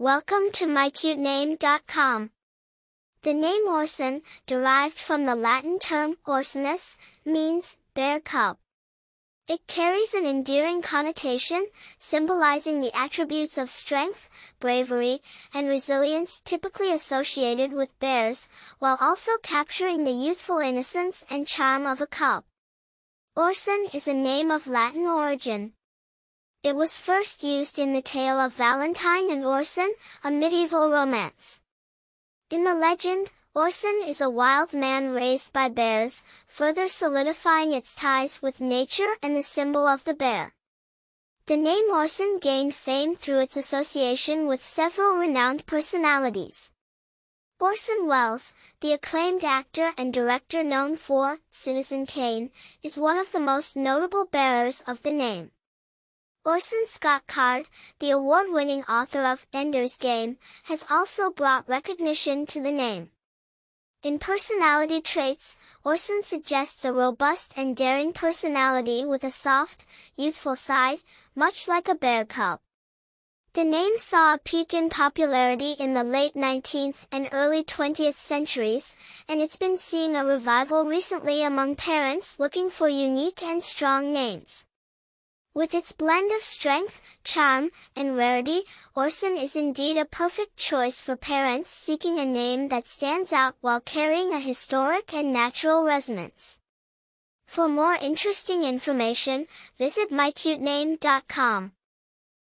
Welcome to mycutename.com. The name Orson, derived from the Latin term Orsinus, means bear cub. It carries an endearing connotation, symbolizing the attributes of strength, bravery, and resilience typically associated with bears, while also capturing the youthful innocence and charm of a cub. Orson is a name of Latin origin. It was first used in the tale of Valentine and Orson, a medieval romance. In the legend, Orson is a wild man raised by bears, further solidifying its ties with nature and the symbol of the bear. The name Orson gained fame through its association with several renowned personalities. Orson Welles, the acclaimed actor and director known for Citizen Kane, is one of the most notable bearers of the name. Orson Scott Card, the award-winning author of Ender's Game, has also brought recognition to the name. In personality traits, Orson suggests a robust and daring personality with a soft, youthful side, much like a bear cub. The name saw a peak in popularity in the late 19th and early 20th centuries, and it's been seeing a revival recently among parents looking for unique and strong names. With its blend of strength, charm, and rarity, Orson is indeed a perfect choice for parents seeking a name that stands out while carrying a historic and natural resonance. For more interesting information, visit mycutename.com.